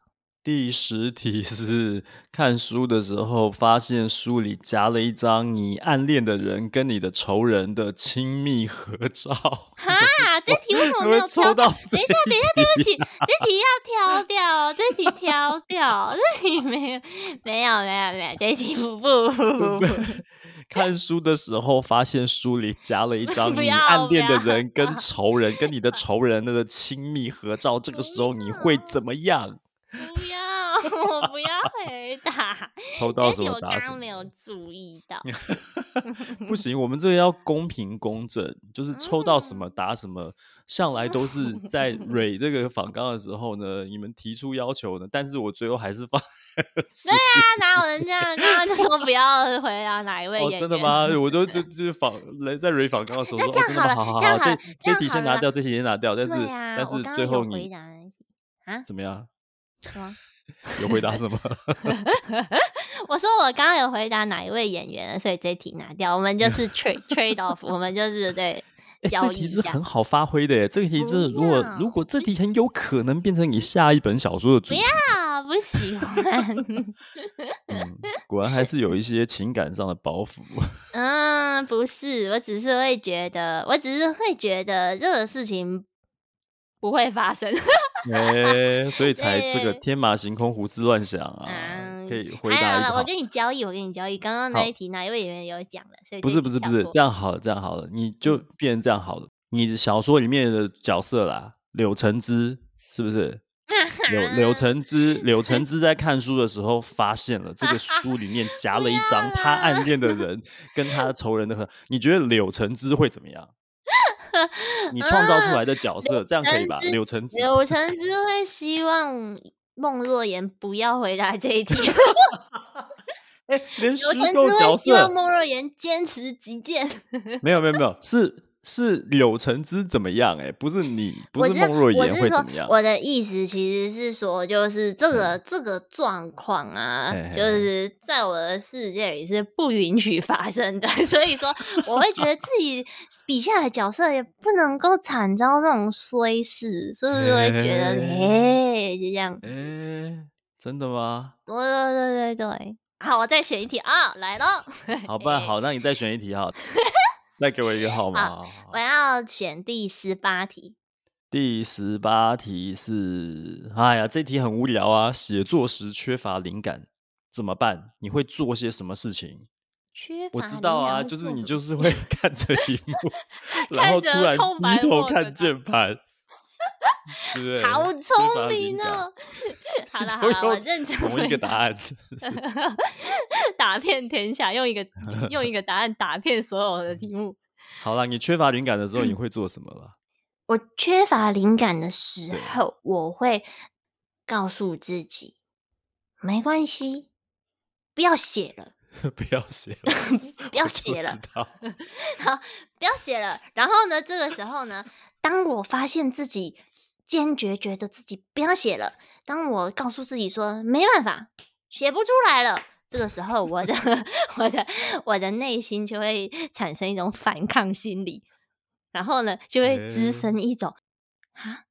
第十题是看书的时候发现书里夹了一张你暗恋的人跟你的仇人的亲密合照。哈，这题为什么没有挑到？等一下，等一下，对不起，这题要 挑掉，这题挑掉，这题没有，没有，没有，没有，这题不不不。看书的时候发现书里夹了一张你暗恋的人跟仇人跟你的仇人的亲密合照，这个时候你会怎么样？答。抽到什么答什么？我刚刚没有注意到。不行，我们这个要公平公正，就是抽到什么答什么。嗯、向来都是在 蕊这个访纲的时候呢，你们提出要求呢，但是我最后还是放。对啊，哪有人这样？刚刚就说不要回答哪一位演员？哦、真的吗？我都就就访来在蕊访纲的时候说，哦，真的吗？好好好，这这题先拿掉，这题先拿掉。但是、啊、但是最后你啊怎么样？什么？有回答什么？我说我刚刚有回答哪一位演员了，所以这题拿掉。我们就是 trade trade off，我们就是对 交易。这题是很好发挥的耶，这个题真的，如果如果这题很有可能变成你下一本小说的主题。不要，不喜欢。嗯，果然还是有一些情感上的包袱。嗯，不是，我只是会觉得，我只是会觉得这个事情。不会发生，哎、欸，所以才这个天马行空、胡思乱想啊！嗯、可以回答一个。我跟你交易，我跟你交易。刚刚那一题哪一位演员有讲了？所以不是不是不是这样好了，这样好了，你就变成这样好了。嗯、你的小说里面的角色啦，柳橙汁是不是？柳柳 橙汁，柳橙汁在看书的时候发现了这个书里面夹了一张他 暗恋的人跟他仇人的合。你觉得柳橙汁会怎么样？你创造出来的角色，嗯、这样可以吧？柳橙子，柳橙子会希望孟若言不要回答这一题。哎、欸，连虚构角色，希望孟若言坚持己见。没有，没有，没有，是。是柳橙汁怎么样？哎，不是你，不是孟若言会怎么样？我，我的意思其实是说，就是这个、嗯、这个状况啊，嘿嘿就是在我的世界里是不允许发生的。所以说，我会觉得自己笔下的角色也不能够惨遭这种衰事，是不是会觉得，哎，就这样？哎，真的吗？对对对对对。好，我再选一题啊，来喽。好吧，好，那你再选一题哈。再给我一个号码。我要选第十八题。第十八题是，哎呀，这题很无聊啊！写作时缺乏灵感怎么办？你会做些什么事情？缺乏我知道啊，就是你就是会 看着萤幕，然后突然低头看键盘。对，好聪明哦！好了好了，我认真。同一个答案，打遍天下，用一个用一个答案打遍所有的题目。好了，你缺乏灵感的时候，你会做什么了？我缺乏灵感的时候，我会告诉自己，没关系，不要写了，不要写了，不要写了。好，不要写了。然后呢，这个时候呢，当我发现自己。坚决觉得自己不要写了。当我告诉自己说没办法，写不出来了，这个时候我的 我的我的内心就会产生一种反抗心理，然后呢，就会滋生一种啊，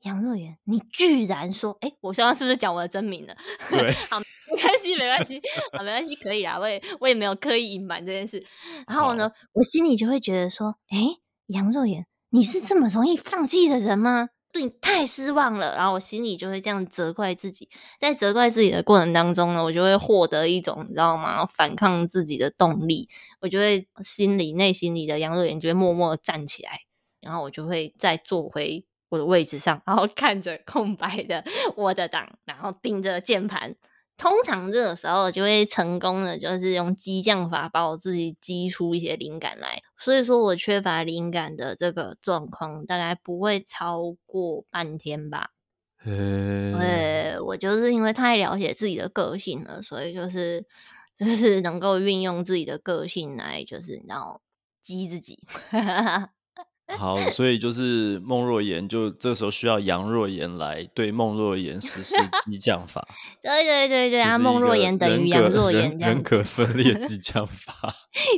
杨若元，你居然说，哎，我刚刚是不是讲我的真名了？对，好，没关系，没关系，好，没关系，可以啦，我也我也没有刻意隐瞒这件事。然后呢，我心里就会觉得说，哎，杨若元，你是这么容易放弃的人吗？对你太失望了，然后我心里就会这样责怪自己，在责怪自己的过程当中呢，我就会获得一种你知道吗？反抗自己的动力，我就会心里内心里的杨若言就会默默站起来，然后我就会再坐回我的位置上，然后看着空白的 我的档，然后盯着键盘。通常这个时候就会成功的，就是用激将法把我自己激出一些灵感来。所以说我缺乏灵感的这个状况，大概不会超过半天吧。对，我就是因为太了解自己的个性了，所以就是 就是能够运用自己的个性来，就是然后激自己。好，所以就是孟若言，就这个时候需要杨若言来对孟若言实施激将法。对对对对啊，孟若言等于杨若言，人格分裂激将法。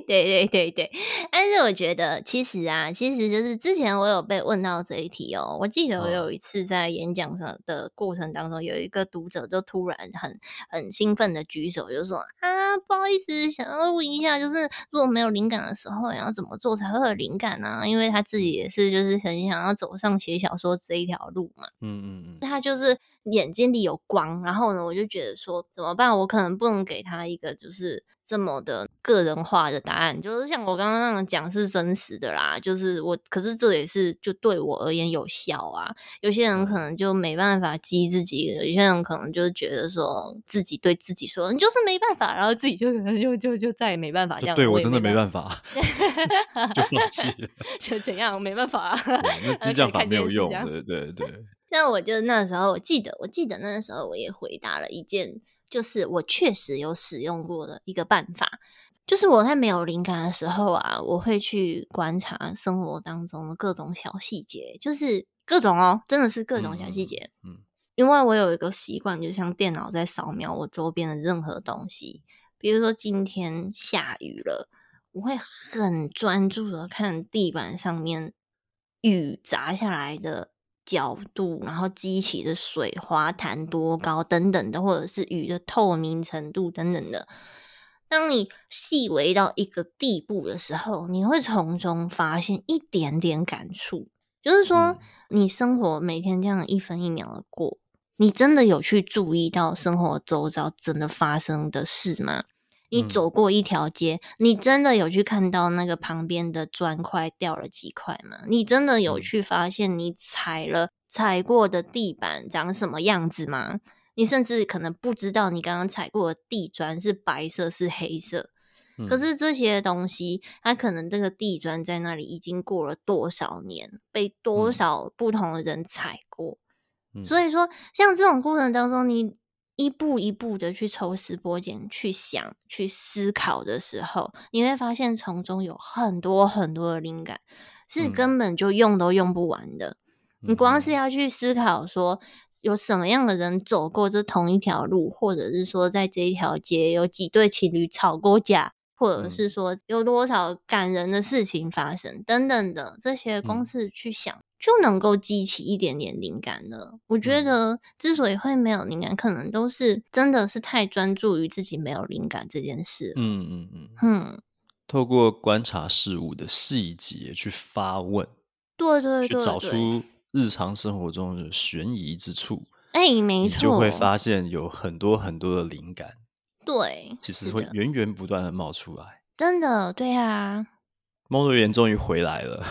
对对对对，但 但是我觉得，其实啊，其实就是之前我有被问到这一题哦。我记得我有一次在演讲上的过程当中，有一个读者就突然很很兴奋的举手，就说啊，不好意思，想要问一下，就是如果没有灵感的时候，要怎么做才会有灵感呢？啊？因为他自己也是，就是很想要走上写小说这一条路嘛。嗯嗯嗯，他就是眼睛里有光，然后呢，我就觉得说怎么办？我可能不能给他一个就是。这么的个人化的答案，就是像我刚刚那样讲是真实的啦，就是我，可是这也是就对我而言有效啊。有些人可能就没办法激自己，有些人可能就是觉得说自己对自己说，你就是没办法，然后自己就可能就就就再也没办法这样。对我真的没办法，就放弃了，就怎样没办法，那激将法没有用，对对对。那我就那时候我记得，我记得那时候我也回答了一件。就是我确实有使用过的一个办法，就是我在没有灵感的时候啊，我会去观察生活当中的各种小细节，就是各种哦，真的是各种小细节。嗯，因为我有一个习惯，就像电脑在扫描我周边的任何东西，比如说今天下雨了，我会很专注的看地板上面雨砸下来的。角度，然后激起的水花弹多高等等的，或者是雨的透明程度等等的。当你细微到一个地步的时候，你会从中发现一点点感触。就是说，你生活每天这样一分一秒的过，你真的有去注意到生活周遭真的发生的事吗？你走过一条街，嗯，你真的有去看到那个旁边的砖块掉了几块吗？你真的有去发现你踩了踩过的地板长什么样子吗？你甚至可能不知道你刚刚踩过的地砖是白色是黑色，嗯，可是这些东西，它可能这个地砖在那里已经过了多少年，被多少不同的人踩过，嗯，所以说，像这种过程当中，你。一步一步的去抽丝剥茧，去想、去思考的时候，你会发现从中有很多很多的灵感，是根本就用都用不完的。嗯、你光是要去思考说，有什么样的人走过这同一条路，或者是说，在这一条街有几对情侣吵过架，或者是说有多少感人的事情发生，等等的这些，光是去想。就能够激起一点点灵感了。我觉得之所以会没有灵感，可能都是真的是太专注于自己没有灵感这件事。嗯嗯嗯。嗯，透过观察事物的细节去发问，对对对，找出日常生活中的悬疑之处。哎、欸，没错，你就会发现有很多很多的灵感。对，其实会源源不断的冒出来。真的，对啊。梦若妍终于回来了。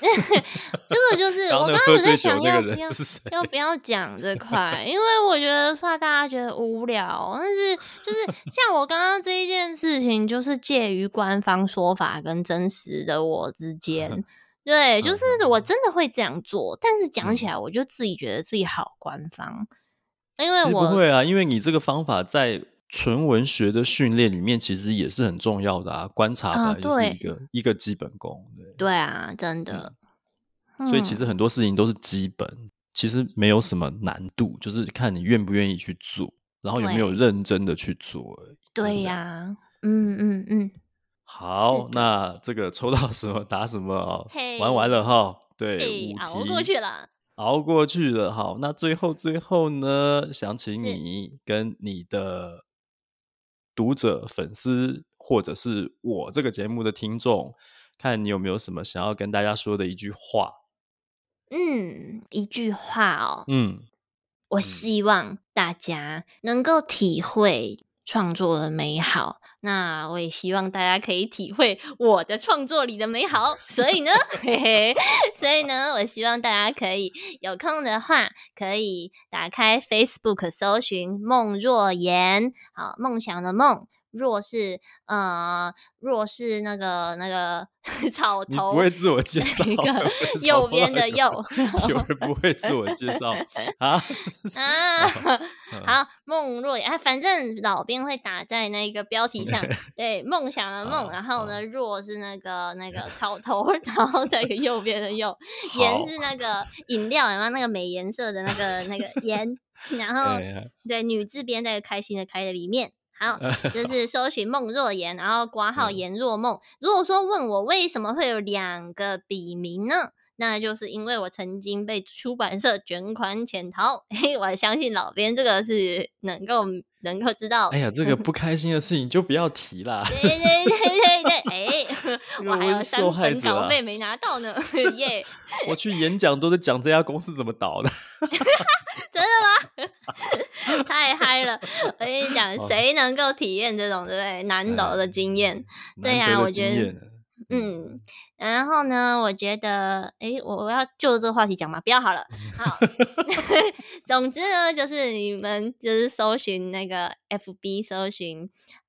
这个就是我刚刚有在想要不要要不要讲这 块，因为我觉得怕大家觉得无聊。但是就是像我刚刚这一件事情，就是介于官方说法跟真实的我之间。对，就是我真的会这样做，但是讲起来我就自己觉得自己好官方，因为我不会啊，因为你这个方法在。纯文学的训练里面，其实也是很重要的啊。观察的就是一个、啊、一个基本功。对，对啊，真的、嗯。所以其实很多事情都是基本，嗯、其实没有什么难度，就是看你愿不愿意去做，然后有没有认真的去做而已。对呀、啊，嗯嗯嗯。好，那这个抽到什么打什么哦。玩完了哈。对，熬过去了，熬过去了。好，那最后最后呢，想请你跟你的。读者、粉丝，或者是我这个节目的听众，看你有没有什么想要跟大家说的一句话。嗯，一句话哦。嗯，我希望大家能够体会创作的美好。那我也希望大家可以体会我的创作里的美好。所以呢，嘿嘿，所以呢，我希望大家可以有空的话，可以打开 Facebook 搜寻梦若妍，好，梦想的梦。若是呃，若是那个那个 草头，不会自我介绍，右边的右，有人不会自我介绍啊啊！好，梦若啊，反正老编会打在那个标题上，对，梦想的梦，然后呢，若是那个那个草头，然后再一个右边的右，盐是那个饮料，然后那个美颜色的那个那个盐，然后对女字边在开心的开的里面。好，就是搜寻梦若言，然后挂号言若梦。如果说问我为什么会有两个笔名呢？那就是因为我曾经被出版社卷款潜逃，嘿，我相信老编这个是能够能够知道。哎呀，这个不开心的事情就不要提啦。对对对对对，哎，我还有三本稿费没拿到呢，耶！我去演讲都在讲这家公司怎么倒的，真的吗？太嗨了！我跟你讲，谁能够体验这种对不对难得的经验？对呀，我觉得，嗯。然后呢，我觉得，诶，我我要就这个话题讲嘛，不要好了。好，总之呢，就是你们就是搜寻那个 FB 搜寻。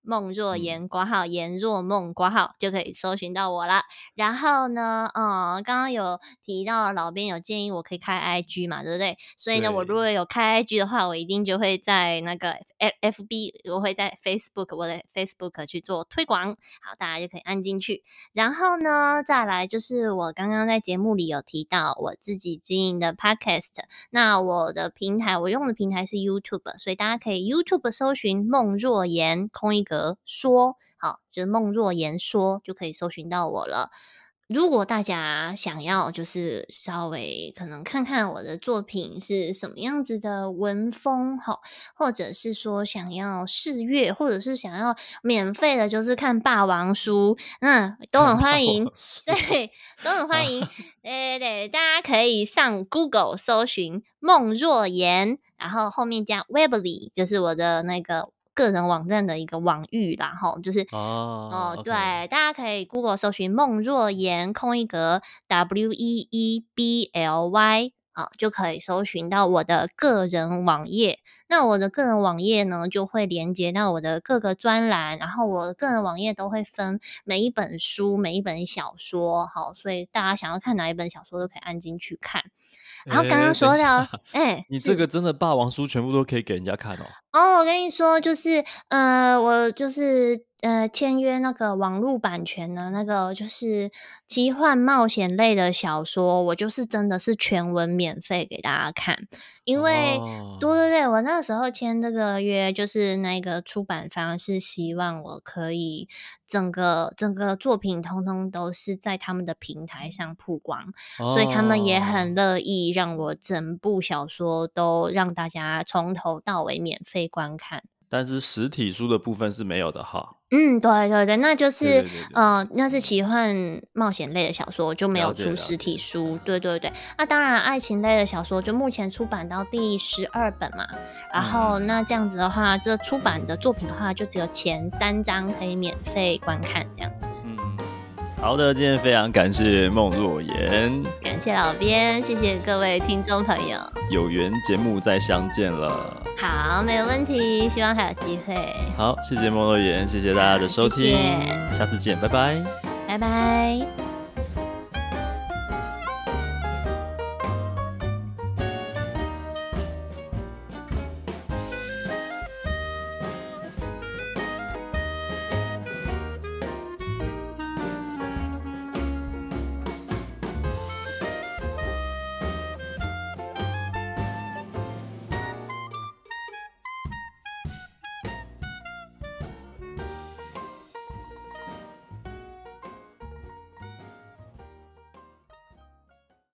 孟若言，括号言若梦，括号就可以搜寻到我了。然后呢，嗯，刚刚有提到老编有建议我可以开 IG 嘛，对不对？所以呢，我如果有开 IG 的话，我一定就会在那个 F FB，我会在 Facebook，我的 Facebook 去做推广。好，大家就可以按进去。然后呢，再来就是我刚刚在节目里有提到我自己经营的 Podcast，那我的平台我用的平台是 YouTube，所以大家可以 YouTube 搜寻梦若言，空一格。说好，就是孟若言说就可以搜寻到我了。如果大家想要，就是稍微可能看看我的作品是什么样子的文风，哈，或者是说想要试阅，或者是想要免费的，就是看霸王书，嗯，都很欢迎，对，都很欢迎。对对对，大家可以上 Google 搜寻孟若言，然后后面加 Webly，就是我的那个。个人网站的一个网域啦，吼，就是哦.对，大家可以 Google 搜寻孟若言空一格 W E E B L Y 啊，就可以搜寻到我的个人网页。那我的个人网页呢，就会连接到我的各个专栏，然后我的个人网页都会分每一本书、每一本小说，好，所以大家想要看哪一本小说都可以按进去看。然后刚刚说到，哎、欸，你这个真的霸王书全部都可以给人家看哦。哦，我跟你说，就是，呃，我就是。呃，签约那个网络版权的那个就是奇幻冒险类的小说，我就是真的是全文免费给大家看，因为，哦、对对对，我那时候签这个约，就是那个出版方是希望我可以整个整个作品通通都是在他们的平台上曝光，哦、所以他们也很乐意让我整部小说都让大家从头到尾免费观看。但是实体书的部分是没有的哈。嗯，对对对，那就是，呃，那是奇幻冒险类的小说，就没有出实体书。对对对，那当然，爱情类的小说就目前出版到第十二本嘛。然后，那这样子的话，这出版的作品的话，就只有前三章可以免费观看这样子。好的，今天非常感谢孟若妍，感谢老编，谢谢各位听众朋友，有缘节目再相见了。好，没有问题，希望还有机会。好，谢谢孟若妍，谢谢大家的收听，谢谢，下次见，拜拜，拜拜。